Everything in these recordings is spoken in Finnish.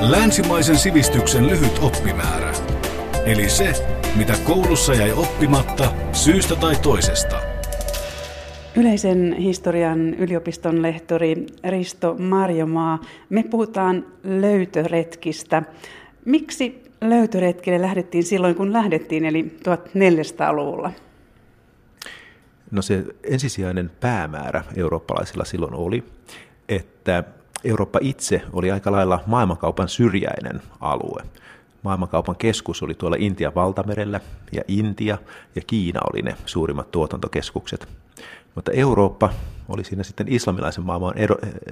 Länsimaisen sivistyksen lyhyt oppimäärä. Eli se, mitä koulussa jäi oppimatta syystä tai toisesta. Yleisen historian yliopiston lehtori Risto Marjomaa, me puhutaan löytöretkistä. Miksi löytöretkille lähdettiin silloin, kun lähdettiin, eli 1400-luvulla? No se ensisijainen päämäärä eurooppalaisilla silloin oli, että Eurooppa itse oli aika lailla maailmankaupan syrjäinen alue. Maailmankaupan keskus oli tuolla Intian valtamerellä ja Intia ja Kiina oli ne suurimmat tuotantokeskukset. Mutta Eurooppa oli siinä sitten islamilaisen maailman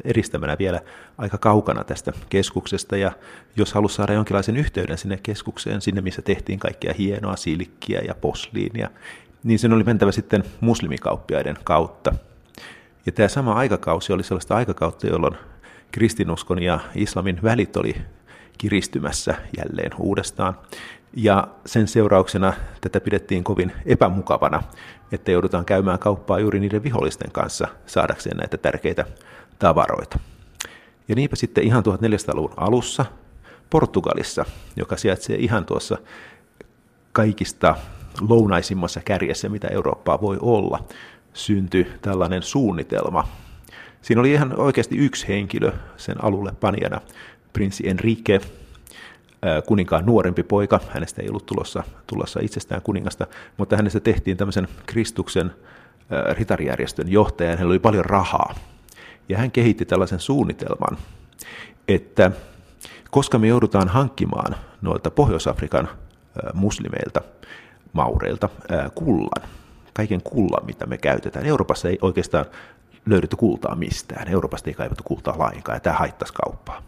eristämänä vielä aika kaukana tästä keskuksesta, ja jos halusi saada jonkinlaisen yhteyden sinne keskukseen, sinne missä tehtiin kaikkia hienoa silkkiä ja posliinia, niin sen oli mentävä sitten muslimikauppiaiden kautta. Ja tämä sama aikakausi oli sellaista aikakautta, jolloin kristinuskon ja islamin välit oli kiristymässä jälleen uudestaan. Ja sen seurauksena tätä pidettiin kovin epämukavana, että joudutaan käymään kauppaa juuri niiden vihollisten kanssa saadakseen näitä tärkeitä tavaroita. Ja niinpä sitten ihan 1400-luvun alussa Portugalissa, joka sijaitsee ihan tuossa kaikista lounaisimmassa kärjessä, mitä Eurooppaa voi olla, syntyi tällainen suunnitelma. Siinä oli ihan oikeasti yksi henkilö sen alulle panijana, prinssi Enrique, kuninkaan nuorempi poika, hänestä ei ollut tulossa, tulossa itsestään kuningasta, mutta hänestä tehtiin tämmöisen Kristuksen ritarijärjestön johtaja, hänellä oli paljon rahaa. Ja hän kehitti tällaisen suunnitelman, että koska me joudutaan hankkimaan noilta Pohjois-Afrikan muslimeilta, maureilta kullan, kaiken kullan, mitä me käytetään. Euroopassa ei oikeastaan löydetty kultaa mistään. Euroopasta ei kaivattu kultaa lainkaan, ja tämä haittaisi kauppaa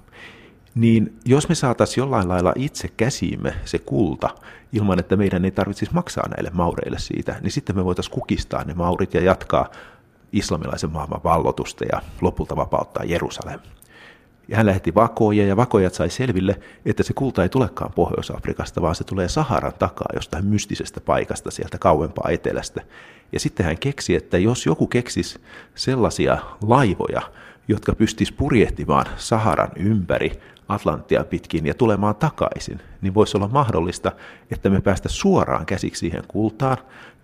niin jos me saataisiin jollain lailla itse käsiimme se kulta ilman, että meidän ei tarvitsisi maksaa näille maureille siitä, niin sitten me voitaisiin kukistaa ne maurit ja jatkaa islamilaisen maailman vallotusta ja lopulta vapauttaa Jerusalem. Ja hän lähetti vakoja ja vakojat sai selville, että se kulta ei tulekaan Pohjois-Afrikasta, vaan se tulee Saharan takaa jostain mystisestä paikasta sieltä kauempaa etelästä. Ja sitten hän keksi, että jos joku keksisi sellaisia laivoja, jotka pystyisivät purjehtimaan Saharan ympäri Atlanttia pitkin ja tulemaan takaisin, niin voisi olla mahdollista, että me päästä suoraan käsiksi siihen kultaan,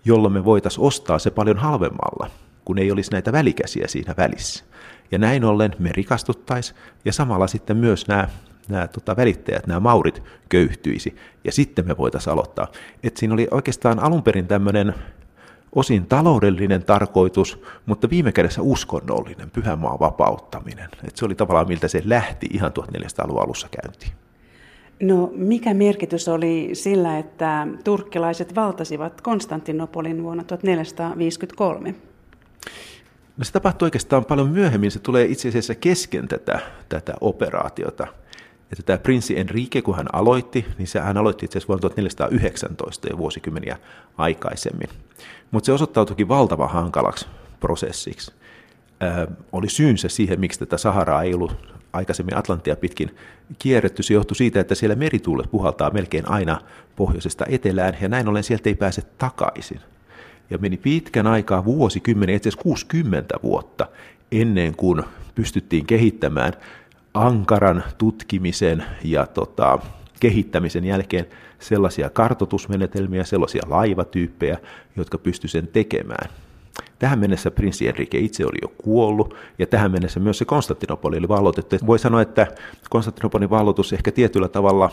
jolloin me voitaisiin ostaa se paljon halvemmalla, kun ei olisi näitä välikäsiä siinä välissä. Ja näin ollen me rikastuttaisiin ja samalla sitten myös nämä nämä tota, välittäjät, nämä maurit köyhtyisi, ja sitten me voitaisiin aloittaa. Et siinä oli oikeastaan alun perin tämmöinen osin taloudellinen tarkoitus, mutta viime kädessä uskonnollinen, pyhämaan vapauttaminen. Et se oli tavallaan miltä se lähti ihan 1400-luvun alussa käyntiin. No mikä merkitys oli sillä, että turkkilaiset valtasivat Konstantinopolin vuonna 1453? No se tapahtui oikeastaan paljon myöhemmin. Se tulee itse asiassa kesken tätä, tätä operaatiota. Että tämä prinssi Enrique, kun hän aloitti, niin se, hän aloitti itse asiassa vuonna 1419 jo vuosikymmeniä aikaisemmin. Mutta se osoittautuikin valtavan hankalaksi prosessiksi. Ö, oli syynsä siihen, miksi tätä Saharaa ei ollut aikaisemmin Atlantia pitkin kierretty. Se johtui siitä, että siellä merituulet puhaltaa melkein aina pohjoisesta etelään, ja näin ollen sieltä ei pääse takaisin. Ja meni pitkän aikaa, vuosikymmenen, itse asiassa 60 vuotta, ennen kuin pystyttiin kehittämään ankaran tutkimisen ja tota, kehittämisen jälkeen sellaisia kartotusmenetelmiä, sellaisia laivatyyppejä, jotka pysty sen tekemään. Tähän mennessä prinssi Enrique itse oli jo kuollut, ja tähän mennessä myös se Konstantinopoli oli vallotettu. Voi sanoa, että Konstantinopolin vallotus ehkä tietyllä tavalla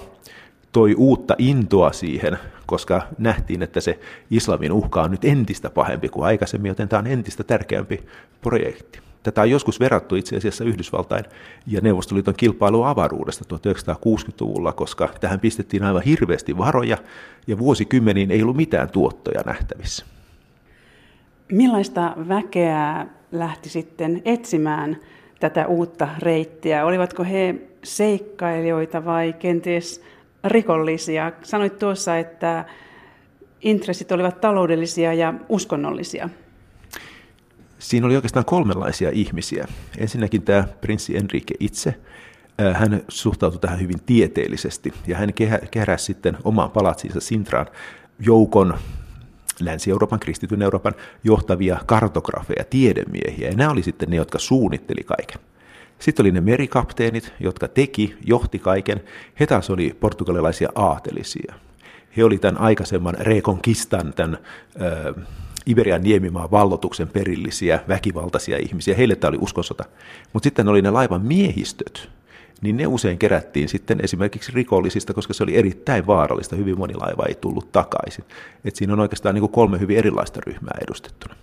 toi uutta intoa siihen, koska nähtiin, että se islamin uhka on nyt entistä pahempi kuin aikaisemmin, joten tämä on entistä tärkeämpi projekti. Tätä on joskus verrattu itse asiassa Yhdysvaltain ja Neuvostoliiton kilpailua avaruudesta 1960-luvulla, koska tähän pistettiin aivan hirveästi varoja ja vuosikymmeniin ei ollut mitään tuottoja nähtävissä. Millaista väkeä lähti sitten etsimään tätä uutta reittiä? Olivatko he seikkailijoita vai kenties rikollisia? Sanoit tuossa, että intressit olivat taloudellisia ja uskonnollisia. Siinä oli oikeastaan kolmenlaisia ihmisiä. Ensinnäkin tämä prinssi Enrique itse, hän suhtautui tähän hyvin tieteellisesti ja hän keräsi sitten omaan palatsinsa Sintraan joukon Länsi-Euroopan, kristityn Euroopan johtavia kartografeja, tiedemiehiä, ja nämä oli sitten ne, jotka suunnitteli kaiken. Sitten oli ne merikapteenit, jotka teki, johti kaiken. He taas oli portugalilaisia aatelisia. He oli tämän aikaisemman Rekonkistan, tämän ö, Iberian niemimaan vallotuksen perillisiä, väkivaltaisia ihmisiä. Heille tämä oli uskonsota. Mutta sitten oli ne laivan miehistöt, niin ne usein kerättiin sitten esimerkiksi rikollisista, koska se oli erittäin vaarallista. Hyvin moni laiva ei tullut takaisin. Et siinä on oikeastaan niin kuin kolme hyvin erilaista ryhmää edustettuna.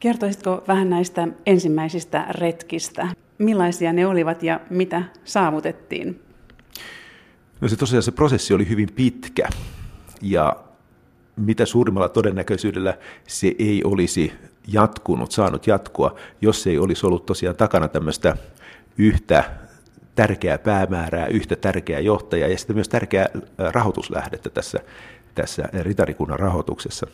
Kertoisitko vähän näistä ensimmäisistä retkistä? Millaisia ne olivat ja mitä saavutettiin? No se tosiaan se prosessi oli hyvin pitkä ja mitä suurimmalla todennäköisyydellä se ei olisi jatkunut, saanut jatkua, jos ei olisi ollut tosiaan takana tämmöistä yhtä tärkeää päämäärää, yhtä tärkeää johtajaa ja sitten myös tärkeää rahoituslähdettä tässä, tässä ritarikunnan rahoituksessa.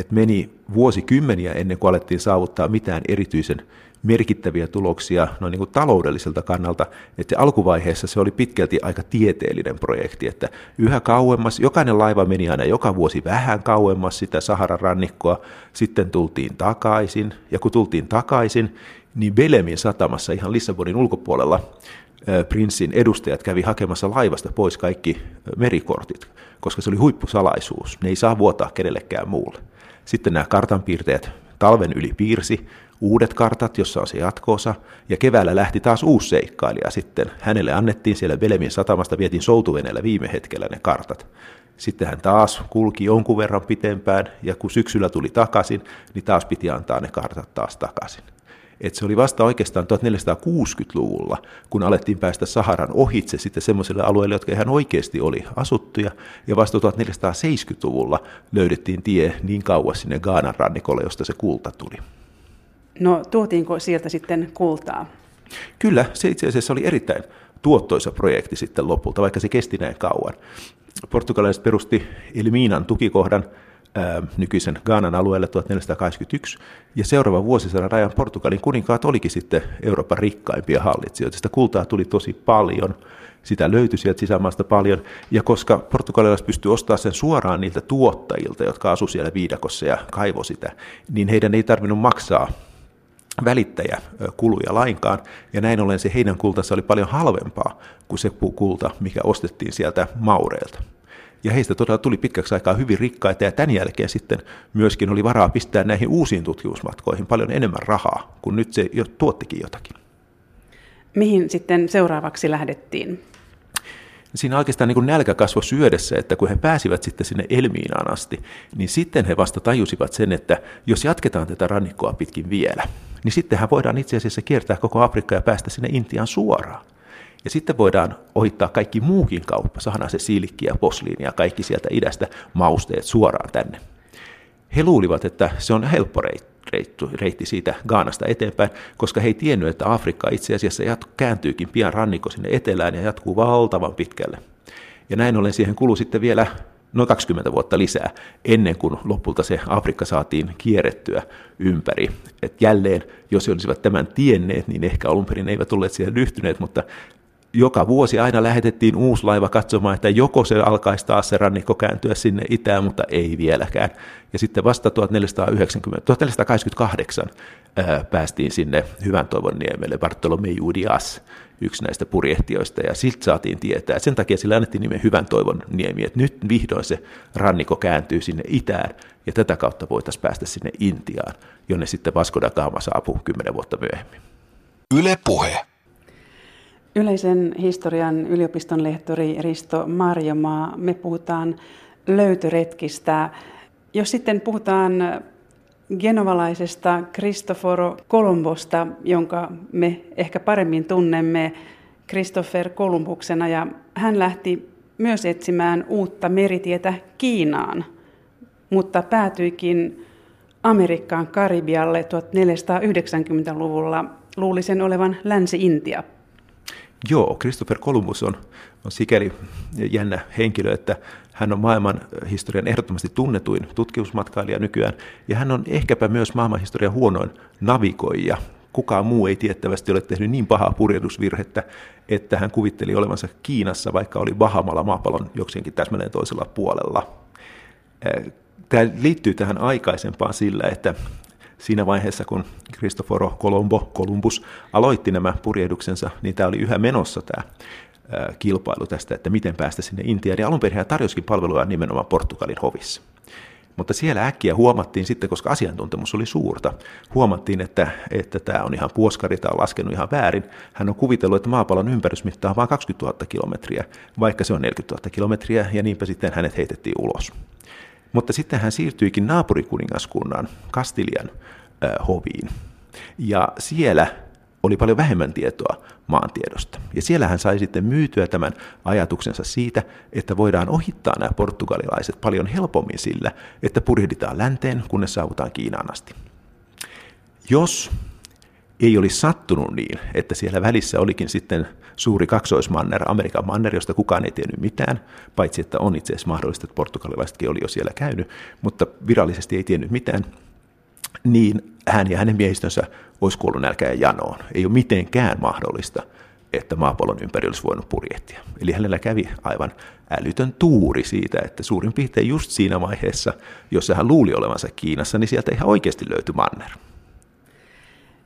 Et meni vuosikymmeniä ennen kuin alettiin saavuttaa mitään erityisen merkittäviä tuloksia noin niin kuin taloudelliselta kannalta, että alkuvaiheessa se oli pitkälti aika tieteellinen projekti, että yhä kauemmas, jokainen laiva meni aina joka vuosi vähän kauemmas sitä Saharan rannikkoa, sitten tultiin takaisin, ja kun tultiin takaisin, niin Belemin satamassa ihan Lissabonin ulkopuolella prinssin edustajat kävi hakemassa laivasta pois kaikki merikortit, koska se oli huippusalaisuus. Ne ei saa vuotaa kenellekään muulle. Sitten nämä kartanpiirteet talven yli piirsi uudet kartat, jossa on se jatkoosa, ja keväällä lähti taas uusi seikkailija sitten. Hänelle annettiin siellä Velemin satamasta, vietin soutuveneellä viime hetkellä ne kartat. Sitten hän taas kulki jonkun verran pitempään, ja kun syksyllä tuli takaisin, niin taas piti antaa ne kartat taas takaisin. Et se oli vasta oikeastaan 1460-luvulla, kun alettiin päästä Saharan ohitse sitten semmoisille alueille, jotka ihan oikeasti oli asuttuja, ja vasta 1470-luvulla löydettiin tie niin kauas sinne Gaanan rannikolle, josta se kulta tuli. No tuotiinko sieltä sitten kultaa? Kyllä, se itse asiassa oli erittäin tuottoisa projekti sitten lopulta, vaikka se kesti näin kauan. Portugalaiset perusti Elminan tukikohdan nykyisen Gaanan alueelle 1481, ja seuraavan vuosisadan ajan Portugalin kuninkaat olikin sitten Euroopan rikkaimpia hallitsijoita. Sitä kultaa tuli tosi paljon, sitä löytyi sieltä sisämaasta paljon, ja koska portugalilaiset pystyivät ostamaan sen suoraan niiltä tuottajilta, jotka asuivat siellä viidakossa ja kaivo sitä, niin heidän ei tarvinnut maksaa välittäjäkuluja lainkaan, ja näin ollen se heidän kultansa oli paljon halvempaa kuin se kulta, mikä ostettiin sieltä maureilta. Ja heistä todella tuli pitkäksi aikaa hyvin rikkaita, ja tämän jälkeen sitten myöskin oli varaa pistää näihin uusiin tutkimusmatkoihin paljon enemmän rahaa, kun nyt se jo tuottikin jotakin. Mihin sitten seuraavaksi lähdettiin? Siinä oikeastaan niin kuin nälkä kasvoi syödessä, että kun he pääsivät sitten sinne Elmiinaan asti, niin sitten he vasta tajusivat sen, että jos jatketaan tätä rannikkoa pitkin vielä, niin sittenhän voidaan itse asiassa kiertää koko Afrikka ja päästä sinne Intiaan suoraan. Ja sitten voidaan ohittaa kaikki muukin kauppa, saada se silkki ja posliini ja kaikki sieltä idästä mausteet suoraan tänne. He luulivat, että se on helppo reitti, siitä Gaanasta eteenpäin, koska he ei tiennyt, että Afrikka itse asiassa jat- kääntyykin pian rannikko sinne etelään ja jatkuu valtavan pitkälle. Ja näin ollen siihen kului sitten vielä noin 20 vuotta lisää, ennen kuin lopulta se Afrikka saatiin kierrettyä ympäri. Et jälleen, jos he olisivat tämän tienneet, niin ehkä alun perin eivät olleet siihen ryhtyneet, mutta joka vuosi aina lähetettiin uusi laiva katsomaan, että joko se alkaisi taas se rannikko kääntyä sinne itään, mutta ei vieläkään. Ja sitten vasta 1490, 1488 ää, päästiin sinne Hyvän toivon niemelle, Bartolomeu Dias, yksi näistä purjehtijoista, ja siltä saatiin tietää. Sen takia sillä annettiin nimen Hyvän toivon niemi, että nyt vihdoin se rannikko kääntyy sinne itään, ja tätä kautta voitaisiin päästä sinne Intiaan, jonne sitten Vasco da Gama saapuu kymmenen vuotta myöhemmin. Yle Puhe. Yleisen historian yliopiston lehtori Risto Marjomaa, me puhutaan löytöretkistä. Jos sitten puhutaan genovalaisesta Cristoforo Kolumbosta, jonka me ehkä paremmin tunnemme Christopher Kolumbuksena, ja hän lähti myös etsimään uutta meritietä Kiinaan, mutta päätyikin Amerikkaan Karibialle 1490-luvulla. Luulisen olevan Länsi-Intia. Joo, Christopher Columbus on, on sikäli jännä henkilö, että hän on maailman historian ehdottomasti tunnetuin tutkimusmatkailija nykyään, ja hän on ehkäpä myös maailmanhistorian huonoin navigoija. Kukaan muu ei tiettävästi ole tehnyt niin pahaa purjehdusvirhettä, että hän kuvitteli olevansa Kiinassa, vaikka oli Bahamalla maapallon jokseenkin täsmälleen toisella puolella. Tämä liittyy tähän aikaisempaan sillä, että siinä vaiheessa, kun Cristoforo Colombo, Columbus aloitti nämä purjehduksensa, niin tämä oli yhä menossa tämä kilpailu tästä, että miten päästä sinne Intiaan. Ja alun perin tarjosikin palvelua nimenomaan Portugalin hovissa. Mutta siellä äkkiä huomattiin sitten, koska asiantuntemus oli suurta, huomattiin, että, että tämä on ihan puoskari, tämä on laskenut ihan väärin. Hän on kuvitellut, että maapallon ympärysmitta on vain 20 000 kilometriä, vaikka se on 40 000 kilometriä, ja niinpä sitten hänet heitettiin ulos. Mutta sitten hän siirtyikin naapurikuningaskunnan Kastilian äh, hoviin. Ja siellä oli paljon vähemmän tietoa maantiedosta. Ja siellä hän sai sitten myytyä tämän ajatuksensa siitä, että voidaan ohittaa nämä portugalilaiset paljon helpommin sillä, että purjehditaan länteen, kunnes saavutaan Kiinaan asti. Jos ei olisi sattunut niin, että siellä välissä olikin sitten suuri kaksoismanner, Amerikan manner, josta kukaan ei tiennyt mitään, paitsi että on itse asiassa mahdollista, että portugalilaisetkin oli jo siellä käynyt, mutta virallisesti ei tiennyt mitään, niin hän ja hänen miehistönsä olisi kuollut nälkään ja janoon. Ei ole mitenkään mahdollista, että maapallon ympäri olisi voinut purjehtia. Eli hänellä kävi aivan älytön tuuri siitä, että suurin piirtein just siinä vaiheessa, jossa hän luuli olevansa Kiinassa, niin sieltä ihan oikeasti löytyi manner.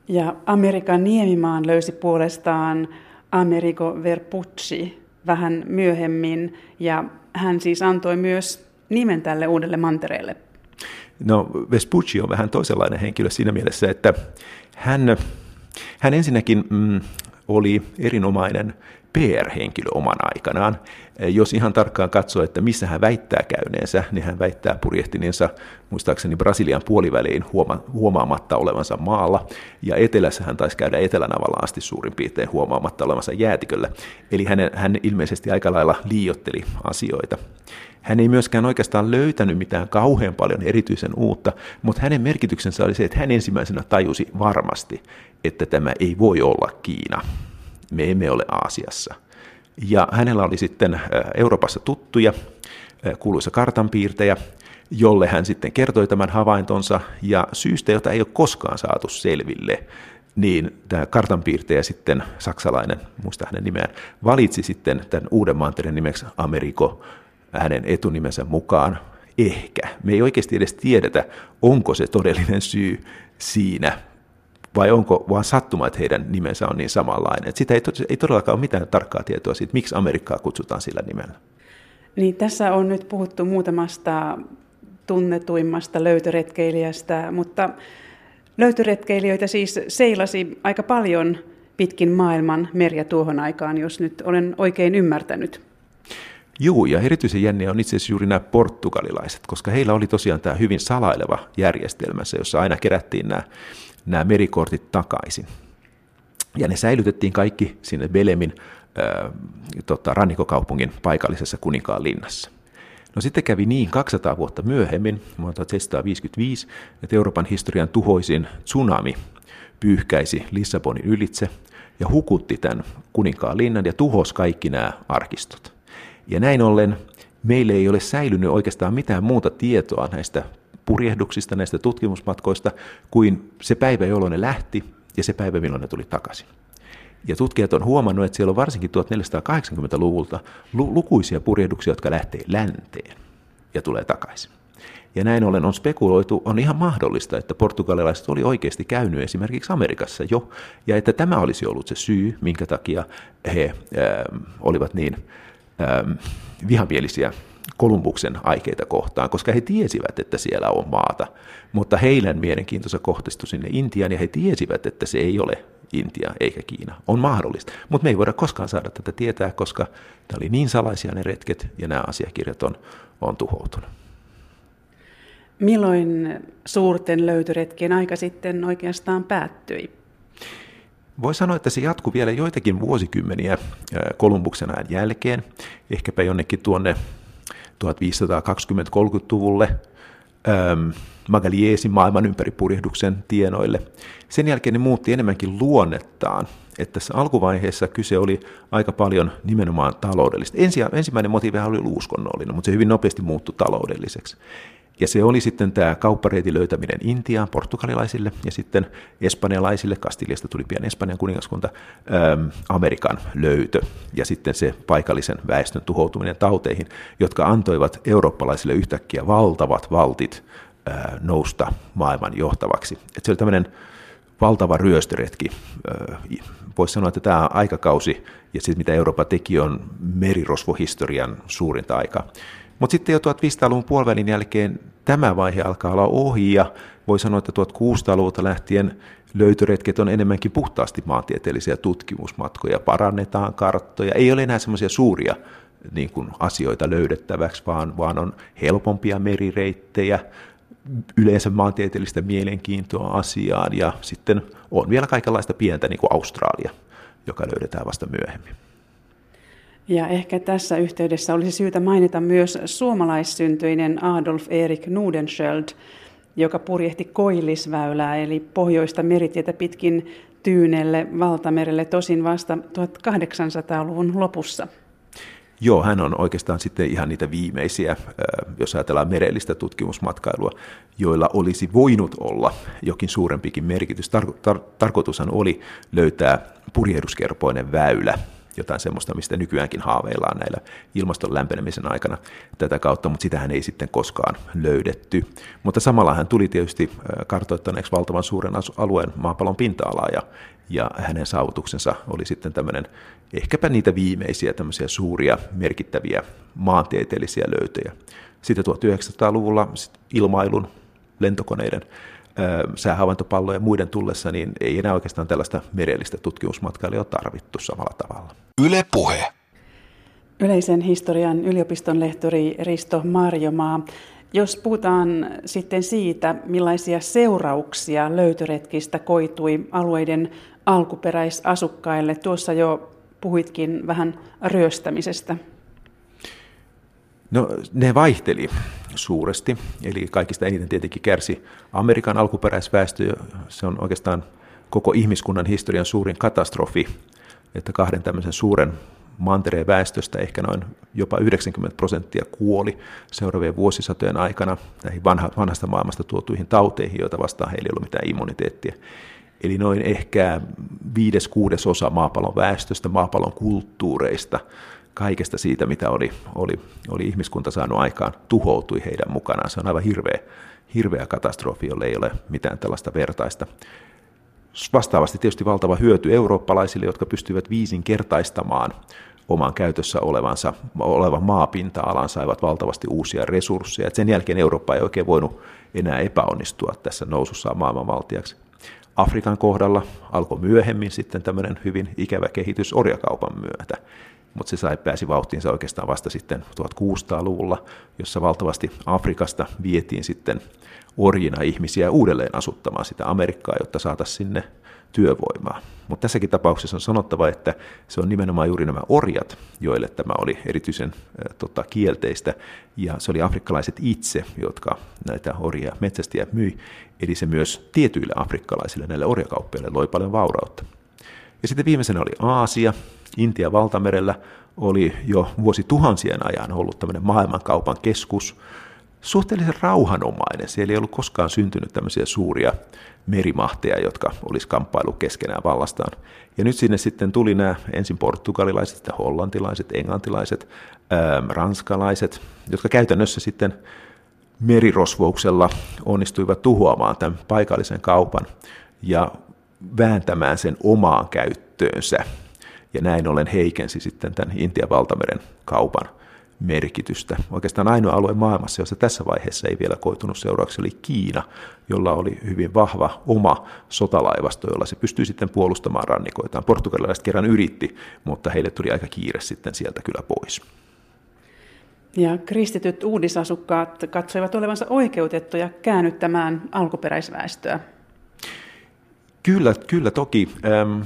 Ja Amerikan niemimaan löysi puolestaan Amerigo Verpucci vähän myöhemmin, ja hän siis antoi myös nimen tälle uudelle mantereelle. No, Vespucci on vähän toisenlainen henkilö siinä mielessä, että hän, hän ensinnäkin mm, oli erinomainen PR-henkilö oman aikanaan. Jos ihan tarkkaan katsoo, että missä hän väittää käyneensä, niin hän väittää purjehtininsa muistaakseni Brasilian puoliväliin huoma- huomaamatta olevansa maalla, ja etelässä hän taisi käydä etelänavalla asti suurin piirtein huomaamatta olevansa jäätiköllä. Eli hän, hän ilmeisesti aika lailla liiotteli asioita. Hän ei myöskään oikeastaan löytänyt mitään kauhean paljon erityisen uutta, mutta hänen merkityksensä oli se, että hän ensimmäisenä tajusi varmasti, että tämä ei voi olla Kiina. Me emme ole Aasiassa. Ja hänellä oli sitten Euroopassa tuttuja, kuuluisa kartanpiirtejä, jolle hän sitten kertoi tämän havaintonsa, ja syystä, jota ei ole koskaan saatu selville, niin tämä kartanpiirtejä sitten, saksalainen, muista hänen nimeään, valitsi sitten tämän uuden mantereen nimeksi Ameriko hänen etunimensä mukaan. Ehkä. Me ei oikeasti edes tiedetä, onko se todellinen syy siinä, vai onko vaan sattuma, että heidän nimensä on niin samanlainen. Että sitä ei, ei todellakaan ole mitään tarkkaa tietoa siitä, miksi Amerikkaa kutsutaan sillä nimellä. Niin, tässä on nyt puhuttu muutamasta tunnetuimmasta löytöretkeilijästä, mutta löytöretkeilijöitä siis seilasi aika paljon pitkin maailman meriä tuohon aikaan, jos nyt olen oikein ymmärtänyt. Juu, ja erityisen jänniä on itse asiassa juuri nämä portugalilaiset, koska heillä oli tosiaan tämä hyvin salaileva järjestelmässä, jossa aina kerättiin nämä, nämä merikortit takaisin. Ja ne säilytettiin kaikki sinne Belemin äh, tota, rannikokaupungin paikallisessa kuninkaan linnassa. No sitten kävi niin 200 vuotta myöhemmin, vuonna 1755, että Euroopan historian tuhoisin tsunami pyyhkäisi Lissabonin ylitse ja hukutti tämän kuninkaan linnan ja tuhosi kaikki nämä arkistot. Ja näin ollen meille ei ole säilynyt oikeastaan mitään muuta tietoa näistä purjehduksista, näistä tutkimusmatkoista, kuin se päivä, jolloin ne lähti ja se päivä, milloin ne tuli takaisin. Ja tutkijat on huomannut, että siellä on varsinkin 1480-luvulta lukuisia purjehduksia, jotka lähtee länteen ja tulee takaisin. Ja näin ollen on spekuloitu, on ihan mahdollista, että portugalilaiset oli oikeasti käynyt esimerkiksi Amerikassa jo, ja että tämä olisi ollut se syy, minkä takia he äh, olivat niin vihamielisiä Kolumbuksen aikeita kohtaan, koska he tiesivät, että siellä on maata, mutta heidän mielenkiintonsa kohdistui sinne Intiaan ja he tiesivät, että se ei ole Intia eikä Kiina. On mahdollista, mutta me ei voida koskaan saada tätä tietää, koska tämä oli niin salaisia ne retket ja nämä asiakirjat on, on tuhoutunut. Milloin suurten löytöretkien aika sitten oikeastaan päättyi? Voi sanoa, että se jatkuu vielä joitakin vuosikymmeniä Kolumbuksen ajan jälkeen, ehkäpä jonnekin tuonne 1520-30-luvulle ähm, Magaliesin maailman ympäripurjehduksen tienoille. Sen jälkeen ne muutti enemmänkin luonnettaan, että tässä alkuvaiheessa kyse oli aika paljon nimenomaan taloudellista. Ensi, ensimmäinen motiivi oli uskonnollinen, mutta se hyvin nopeasti muuttui taloudelliseksi. Ja se oli sitten tämä kauppareitin löytäminen Intiaan portugalilaisille ja sitten espanjalaisille, Kastiliasta tuli pian Espanjan kuningaskunta, ähm, Amerikan löytö ja sitten se paikallisen väestön tuhoutuminen tauteihin, jotka antoivat eurooppalaisille yhtäkkiä valtavat valtit nousta maailman johtavaksi. Et se oli tämmöinen valtava ryöstöretki. Voisi sanoa, että tämä aikakausi ja sitten mitä Eurooppa teki on merirosvohistorian suurinta aika. Mutta sitten jo 1500-luvun puolivälin jälkeen tämä vaihe alkaa olla ohi ja voi sanoa, että 1600-luvulta lähtien löytöretket on enemmänkin puhtaasti maantieteellisiä tutkimusmatkoja, parannetaan karttoja, ei ole enää semmoisia suuria niin kuin asioita löydettäväksi, vaan, vaan on helpompia merireittejä, yleensä maantieteellistä mielenkiintoa asiaan. Ja sitten on vielä kaikenlaista pientä niin kuin Australia, joka löydetään vasta myöhemmin. Ja ehkä tässä yhteydessä olisi syytä mainita myös suomalaissyntyinen Adolf Erik Nudenskjöld, joka purjehti Koillisväylää eli pohjoista meritietä pitkin Tyynelle valtamerelle tosin vasta 1800-luvun lopussa. Joo, hän on oikeastaan sitten ihan niitä viimeisiä, jos ajatellaan merellistä tutkimusmatkailua, joilla olisi voinut olla jokin suurempikin merkitys. Tar- tar- tarkoitushan oli löytää purjehduskerpoinen väylä jotain semmoista, mistä nykyäänkin haaveillaan näillä ilmaston lämpenemisen aikana tätä kautta, mutta sitähän ei sitten koskaan löydetty. Mutta samalla hän tuli tietysti kartoittaneeksi valtavan suuren alueen maapallon pinta-alaa ja, ja hänen saavutuksensa oli sitten tämmöinen ehkäpä niitä viimeisiä tämmöisiä suuria merkittäviä maantieteellisiä löytöjä. Sitten 1900-luvulla ilmailun, lentokoneiden säähavaintopallojen ja muiden tullessa, niin ei enää oikeastaan tällaista merellistä tutkimusmatkailua tarvittu samalla tavalla. Yle Puhe. Yleisen historian yliopiston lehtori Risto Marjomaa. Jos puhutaan sitten siitä, millaisia seurauksia löytöretkistä koitui alueiden alkuperäisasukkaille, tuossa jo puhuitkin vähän ryöstämisestä. No ne vaihteli suuresti, eli kaikista eniten tietenkin kärsi Amerikan alkuperäisväestö, se on oikeastaan koko ihmiskunnan historian suurin katastrofi, että kahden tämmöisen suuren mantereen väestöstä ehkä noin jopa 90 prosenttia kuoli seuraavien vuosisatojen aikana näihin vanha, vanhasta maailmasta tuotuihin tauteihin, joita vastaan heillä ei ollut mitään immuniteettia. Eli noin ehkä viides kuudes osa maapallon väestöstä, maapallon kulttuureista kaikesta siitä, mitä oli, oli, oli ihmiskunta saanut aikaan, tuhoutui heidän mukanaan. Se on aivan hirveä, hirveä katastrofi, jolle ei ole mitään tällaista vertaista. Vastaavasti tietysti valtava hyöty eurooppalaisille, jotka pystyivät viisinkertaistamaan oman käytössä olevansa, olevan maapinta-alan, saivat valtavasti uusia resursseja. Et sen jälkeen Eurooppa ei oikein voinut enää epäonnistua tässä nousussa maailmanvaltiaksi. Afrikan kohdalla alkoi myöhemmin sitten tämmöinen hyvin ikävä kehitys orjakaupan myötä mutta se sai pääsi vauhtiinsa oikeastaan vasta sitten 1600-luvulla, jossa valtavasti Afrikasta vietiin sitten orjina ihmisiä uudelleen asuttamaan sitä Amerikkaa, jotta saataisiin sinne työvoimaa. Mutta tässäkin tapauksessa on sanottava, että se on nimenomaan juuri nämä orjat, joille tämä oli erityisen äh, tota, kielteistä, ja se oli afrikkalaiset itse, jotka näitä orjia metsästiä myi, eli se myös tietyille afrikkalaisille, näille orjakauppiaille loi paljon vaurautta. Ja sitten viimeisenä oli Aasia, Intian valtamerellä oli jo vuosituhansien ajan ollut tämmöinen maailmankaupan keskus, suhteellisen rauhanomainen. Siellä ei ollut koskaan syntynyt tämmöisiä suuria merimahteja, jotka olisi kamppailu keskenään vallastaan. Ja nyt sinne sitten tuli nämä ensin portugalilaiset, sitten hollantilaiset, englantilaiset, ää, ranskalaiset, jotka käytännössä sitten merirosvouksella onnistuivat tuhoamaan tämän paikallisen kaupan ja vääntämään sen omaan käyttöönsä ja näin ollen heikensi sitten tämän Intian valtameren kaupan merkitystä. Oikeastaan ainoa alue maailmassa, jossa tässä vaiheessa ei vielä koitunut seuraavaksi, oli Kiina, jolla oli hyvin vahva oma sotalaivasto, jolla se pystyi sitten puolustamaan rannikoitaan. Portugalilaiset kerran yritti, mutta heille tuli aika kiire sitten sieltä kyllä pois. Ja kristityt uudisasukkaat katsoivat olevansa oikeutettuja käännyttämään alkuperäisväestöä. Kyllä, kyllä toki. Ähm,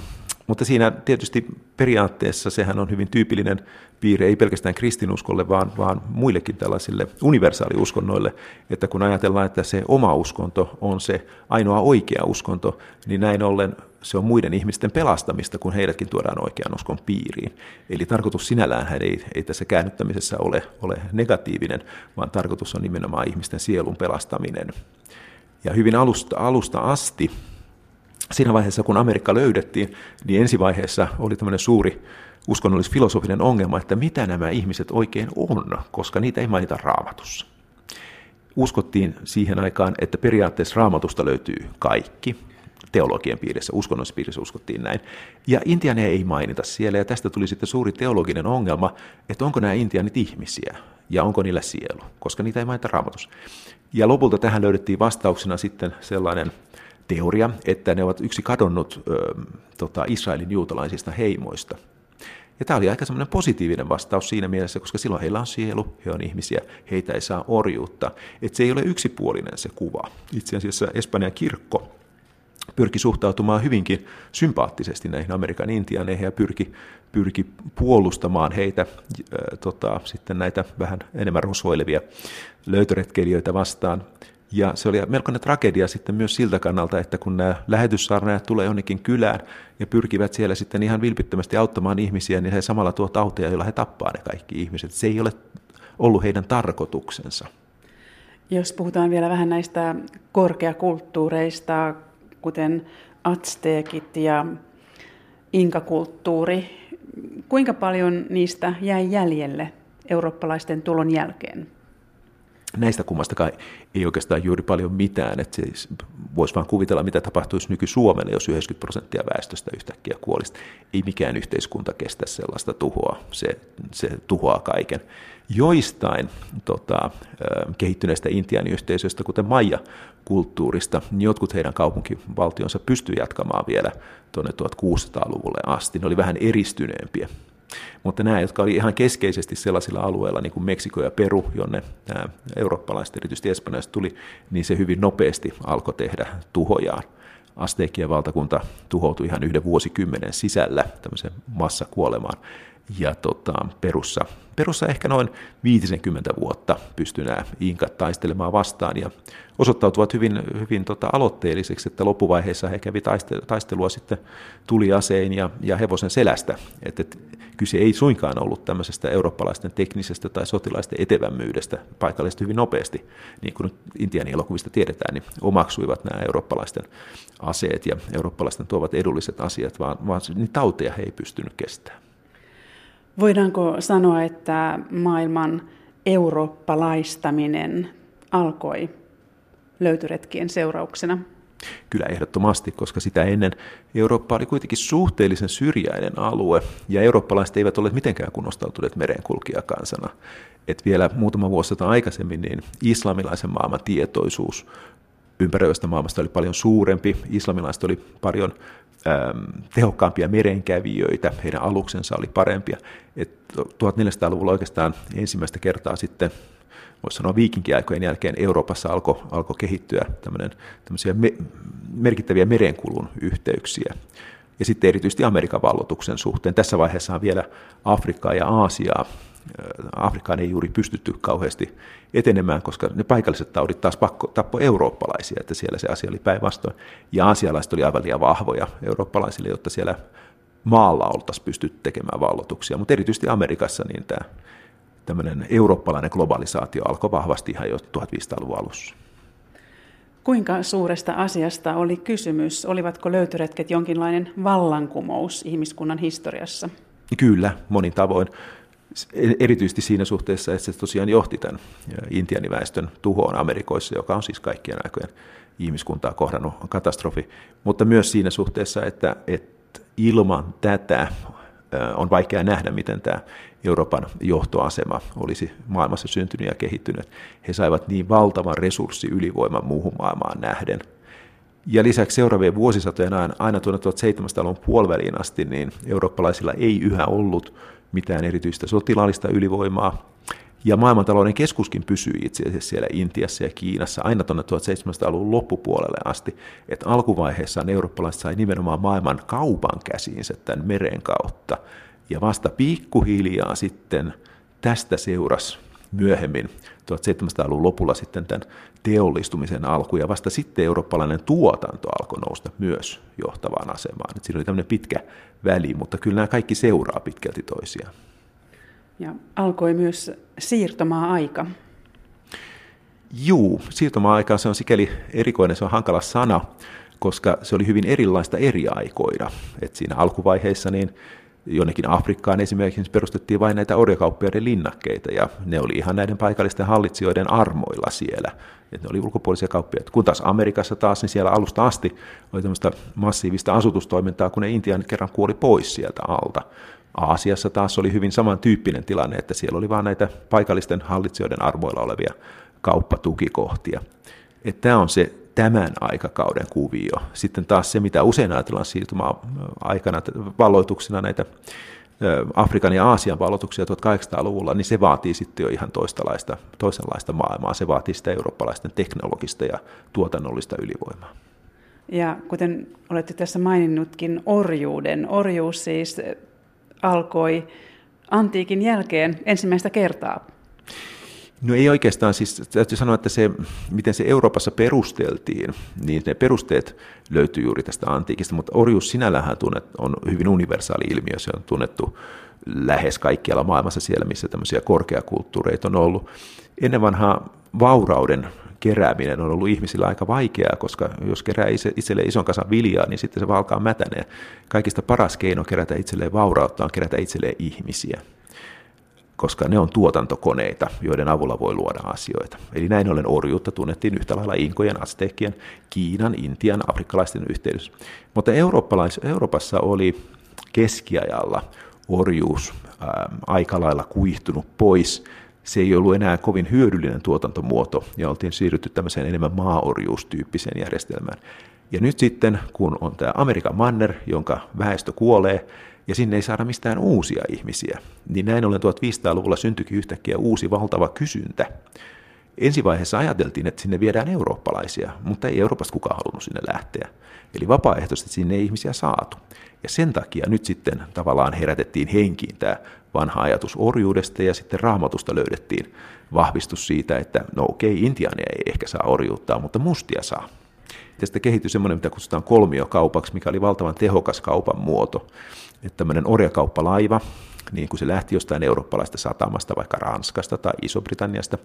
mutta siinä tietysti periaatteessa sehän on hyvin tyypillinen piirre, ei pelkästään kristinuskolle, vaan, vaan muillekin tällaisille universaaliuskonnoille, että kun ajatellaan, että se oma uskonto on se ainoa oikea uskonto, niin näin ollen se on muiden ihmisten pelastamista, kun heidätkin tuodaan oikean uskon piiriin. Eli tarkoitus sinällään ei, ei tässä käännyttämisessä ole, ole negatiivinen, vaan tarkoitus on nimenomaan ihmisten sielun pelastaminen. Ja hyvin alusta, alusta asti siinä vaiheessa, kun Amerikka löydettiin, niin ensivaiheessa oli tämmöinen suuri uskonnollis-filosofinen ongelma, että mitä nämä ihmiset oikein on, koska niitä ei mainita raamatussa. uskottiin siihen aikaan, että periaatteessa raamatusta löytyy kaikki. Teologian piirissä, uskonnollisessa piirissä uskottiin näin. Ja intianeja ei mainita siellä, ja tästä tuli sitten suuri teologinen ongelma, että onko nämä intianit ihmisiä, ja onko niillä sielu, koska niitä ei mainita raamatussa. Ja lopulta tähän löydettiin vastauksena sitten sellainen teoria, että ne ovat yksi kadonnut ö, tota, Israelin juutalaisista heimoista. Ja tämä oli aika semmoinen positiivinen vastaus siinä mielessä, koska silloin heillä on sielu, he on ihmisiä, heitä ei saa orjuutta. Että se ei ole yksipuolinen se kuva. Itse asiassa Espanjan kirkko pyrki suhtautumaan hyvinkin sympaattisesti näihin Amerikan intianeihin ja pyrki, pyrki puolustamaan heitä, ää, tota, sitten näitä vähän enemmän rosvoilevia löytöretkeilijöitä vastaan. Ja se oli melkoinen tragedia sitten myös siltä kannalta, että kun nämä lähetyssaarnaajat tulee jonnekin kylään ja pyrkivät siellä sitten ihan vilpittömästi auttamaan ihmisiä, niin he samalla tuo tauteja, joilla he tappaa ne kaikki ihmiset. Se ei ole ollut heidän tarkoituksensa. Jos puhutaan vielä vähän näistä korkeakulttuureista, kuten atsteekit ja inkakulttuuri, kuinka paljon niistä jäi jäljelle eurooppalaisten tulon jälkeen? Näistä kummastakaan ei oikeastaan juuri paljon mitään. Että siis voisi vaan kuvitella, mitä tapahtuisi nyky-Suomelle, jos 90 prosenttia väestöstä yhtäkkiä kuolisi. Ei mikään yhteiskunta kestä sellaista tuhoa. Se, se tuhoaa kaiken. Joistain tota, kehittyneistä intiaaniyhteisöistä, kuten Maija-kulttuurista, niin jotkut heidän kaupunkivaltionsa pystyy jatkamaan vielä tuonne 1600-luvulle asti. Ne oli vähän eristyneempiä mutta nämä, jotka oli ihan keskeisesti sellaisilla alueilla, niin kuin Meksiko ja Peru, jonne nämä eurooppalaiset, erityisesti espanjalaiset tuli, niin se hyvin nopeasti alkoi tehdä tuhojaan. Asteikien valtakunta tuhoutui ihan yhden vuosikymmenen sisällä tämmöisen massakuolemaan. Ja tota, Perussa, Perussa ehkä noin 50 vuotta pystyi nämä inkat taistelemaan vastaan ja osoittautuvat hyvin, hyvin tota, aloitteelliseksi, että loppuvaiheessa he kävi taistelua sitten tuliasein ja, ja hevosen selästä. Et, et, kyse ei suinkaan ollut tämmöisestä eurooppalaisten teknisestä tai sotilaisten etevämmyydestä paikallisesti hyvin nopeasti, niin kuin Intian elokuvista tiedetään, niin omaksuivat nämä eurooppalaisten aseet ja eurooppalaisten tuovat edulliset asiat, vaan, vaan niin tauteja he ei pystynyt kestämään. Voidaanko sanoa, että maailman eurooppalaistaminen alkoi löytöretkien seurauksena? Kyllä ehdottomasti, koska sitä ennen Eurooppa oli kuitenkin suhteellisen syrjäinen alue, ja eurooppalaiset eivät ole mitenkään kunnostautuneet merenkulkijakansana. Et vielä muutama vuosi aikaisemmin niin islamilaisen maailman tietoisuus ympäröivästä maailmasta oli paljon suurempi. Islamilaiset oli paljon äm, tehokkaampia merenkävijöitä, heidän aluksensa oli parempia. Et 1400-luvulla oikeastaan ensimmäistä kertaa sitten voisi sanoa viikinkiaikojen jälkeen Euroopassa alkoi alko kehittyä tämmöisiä me, merkittäviä merenkulun yhteyksiä. Ja sitten erityisesti Amerikan vallotuksen suhteen. Tässä vaiheessa on vielä Afrikkaa ja Aasiaa. Afrikkaan ei juuri pystytty kauheasti etenemään, koska ne paikalliset taudit taas pakko, tappo eurooppalaisia, että siellä se asia oli päinvastoin. Ja aasialaiset oli aivan liian vahvoja eurooppalaisille, jotta siellä maalla oltaisiin pystytty tekemään vallotuksia. Mutta erityisesti Amerikassa niin tämä tämmöinen eurooppalainen globalisaatio alkoi vahvasti ihan jo 1500-luvun alussa. Kuinka suuresta asiasta oli kysymys? Olivatko löytöretket jonkinlainen vallankumous ihmiskunnan historiassa? Kyllä, monin tavoin. Erityisesti siinä suhteessa, että se tosiaan johti tämän intianiväestön tuhoon Amerikoissa, joka on siis kaikkien aikojen ihmiskuntaa kohdannut katastrofi, mutta myös siinä suhteessa, että, että ilman tätä on vaikea nähdä, miten tämä Euroopan johtoasema olisi maailmassa syntynyt ja kehittynyt. He saivat niin valtavan resurssi ylivoiman muuhun maailmaan nähden. Ja lisäksi seuraavien vuosisatojen ajan, aina tuonne 1700-luvun puoliväliin asti, niin eurooppalaisilla ei yhä ollut mitään erityistä sotilaallista ylivoimaa. Ja maailmantalouden keskuskin pysyi itse asiassa siellä Intiassa ja Kiinassa aina tuonne 1700-luvun loppupuolelle asti. Että alkuvaiheessa eurooppalaiset sai nimenomaan maailman kaupan käsiinsä tämän meren kautta. Ja vasta pikkuhiljaa sitten tästä seurasi myöhemmin 1700-luvun lopulla sitten tämän teollistumisen alku, ja vasta sitten eurooppalainen tuotanto alkoi nousta myös johtavaan asemaan. Et siinä oli tämmöinen pitkä väli, mutta kyllä nämä kaikki seuraa pitkälti toisiaan. Ja alkoi myös siirtomaa-aika. Juu, siirtomaa-aika se on sikäli erikoinen, se on hankala sana, koska se oli hyvin erilaista eri aikoina. Et siinä alkuvaiheessa niin jonnekin Afrikkaan esimerkiksi perustettiin vain näitä orjakauppiaiden linnakkeita, ja ne oli ihan näiden paikallisten hallitsijoiden armoilla siellä. että ne oli ulkopuolisia kauppiaita. Kun taas Amerikassa taas, niin siellä alusta asti oli tämmöistä massiivista asutustoimintaa, kun ne Intian kerran kuoli pois sieltä alta. Aasiassa taas oli hyvin samantyyppinen tilanne, että siellä oli vain näitä paikallisten hallitsijoiden arvoilla olevia kauppatukikohtia. Että tämä on se tämän aikakauden kuvio. Sitten taas se, mitä usein ajatellaan siirtymäaikana valloituksena näitä Afrikan ja Aasian valloituksia 1800-luvulla, niin se vaatii sitten jo ihan toistenlaista, toisenlaista maailmaa. Se vaatii sitä eurooppalaisten teknologista ja tuotannollista ylivoimaa. Ja kuten olette tässä maininnutkin, orjuuden. Orjuus siis alkoi antiikin jälkeen ensimmäistä kertaa. No ei oikeastaan, siis täytyy sanoa, että se, miten se Euroopassa perusteltiin, niin ne perusteet löytyy juuri tästä antiikista, mutta orjuus sinällähän tunnet, on hyvin universaali ilmiö, se on tunnettu lähes kaikkialla maailmassa siellä, missä tämmöisiä korkeakulttuureita on ollut. Ennen vanhaa vaurauden kerääminen on ollut ihmisillä aika vaikeaa, koska jos kerää itselleen ison kasan viljaa, niin sitten se valkaa mätäneen. Kaikista paras keino kerätä itselleen vaurautta on kerätä itselleen ihmisiä koska ne on tuotantokoneita, joiden avulla voi luoda asioita. Eli näin ollen orjuutta tunnettiin yhtä lailla inkojen, asteekkien, Kiinan, Intian, afrikkalaisten yhteydessä. Mutta eurooppalais, Euroopassa oli keskiajalla orjuus ää, aika lailla kuihtunut pois. Se ei ollut enää kovin hyödyllinen tuotantomuoto ja oltiin siirrytty tämmöiseen enemmän maaorjuustyyppiseen järjestelmään. Ja nyt sitten, kun on tämä Amerikan manner, jonka väestö kuolee, ja sinne ei saada mistään uusia ihmisiä, niin näin ollen 1500-luvulla syntyikin yhtäkkiä uusi valtava kysyntä. Ensivaiheessa ajateltiin, että sinne viedään eurooppalaisia, mutta ei Euroopasta kukaan halunnut sinne lähteä. Eli vapaaehtoisesti sinne ei ihmisiä saatu. Ja sen takia nyt sitten tavallaan herätettiin henkiin tämä vanha ajatus orjuudesta ja sitten raamatusta löydettiin vahvistus siitä, että no okei, intiaania ei ehkä saa orjuuttaa, mutta mustia saa. Tästä kehittyi semmoinen, mitä kutsutaan kolmiokaupaksi, mikä oli valtavan tehokas kaupan muoto että tämmöinen orjakauppalaiva, niin kuin se lähti jostain eurooppalaista satamasta, vaikka Ranskasta tai Iso-Britanniasta,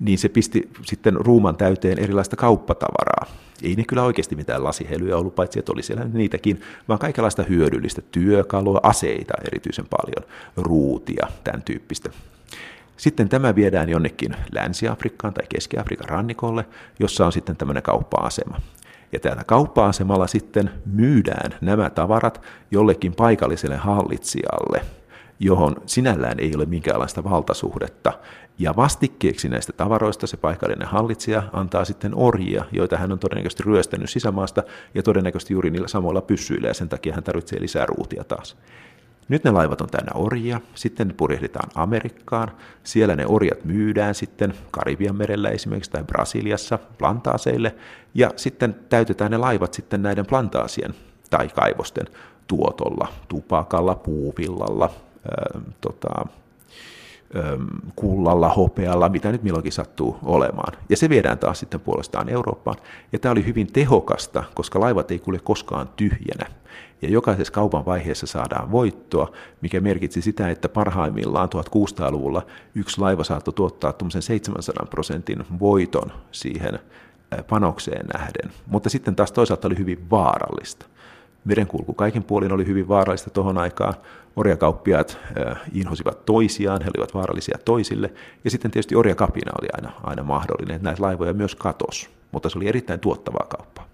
niin se pisti sitten ruuman täyteen erilaista kauppatavaraa. Ei ne kyllä oikeasti mitään lasihelyjä ollut, paitsi että oli siellä niitäkin, vaan kaikenlaista hyödyllistä työkalua, aseita erityisen paljon, ruutia, tämän tyyppistä. Sitten tämä viedään jonnekin Länsi-Afrikkaan tai Keski-Afrikan rannikolle, jossa on sitten tämmöinen kauppa-asema. Ja täällä kauppa-asemalla sitten myydään nämä tavarat jollekin paikalliselle hallitsijalle, johon sinällään ei ole minkäänlaista valtasuhdetta. Ja vastikkeeksi näistä tavaroista se paikallinen hallitsija antaa sitten orjia, joita hän on todennäköisesti ryöstänyt sisämaasta ja todennäköisesti juuri niillä samoilla pyssyillä ja sen takia hän tarvitsee lisää ruutia taas. Nyt ne laivat on täynnä orjia, sitten ne purjehditaan Amerikkaan, siellä ne orjat myydään sitten Karibian merellä esimerkiksi tai Brasiliassa plantaaseille, ja sitten täytetään ne laivat sitten näiden plantaasien tai kaivosten tuotolla, tupakalla, puuvillalla, ää, tota, kullalla, hopealla, mitä nyt milloinkin sattuu olemaan. Ja se viedään taas sitten puolestaan Eurooppaan. Ja tämä oli hyvin tehokasta, koska laivat ei kulje koskaan tyhjänä. Ja jokaisessa kaupan vaiheessa saadaan voittoa, mikä merkitsi sitä, että parhaimmillaan 1600-luvulla yksi laiva saattoi tuottaa 700 prosentin voiton siihen panokseen nähden. Mutta sitten taas toisaalta oli hyvin vaarallista. Merenkulku kaikin puolin oli hyvin vaarallista tuohon aikaan. Orjakauppiaat äh, inhosivat toisiaan, he olivat vaarallisia toisille. Ja sitten tietysti orjakapina oli aina, aina mahdollinen, että näitä laivoja myös katos. Mutta se oli erittäin tuottavaa kauppaa.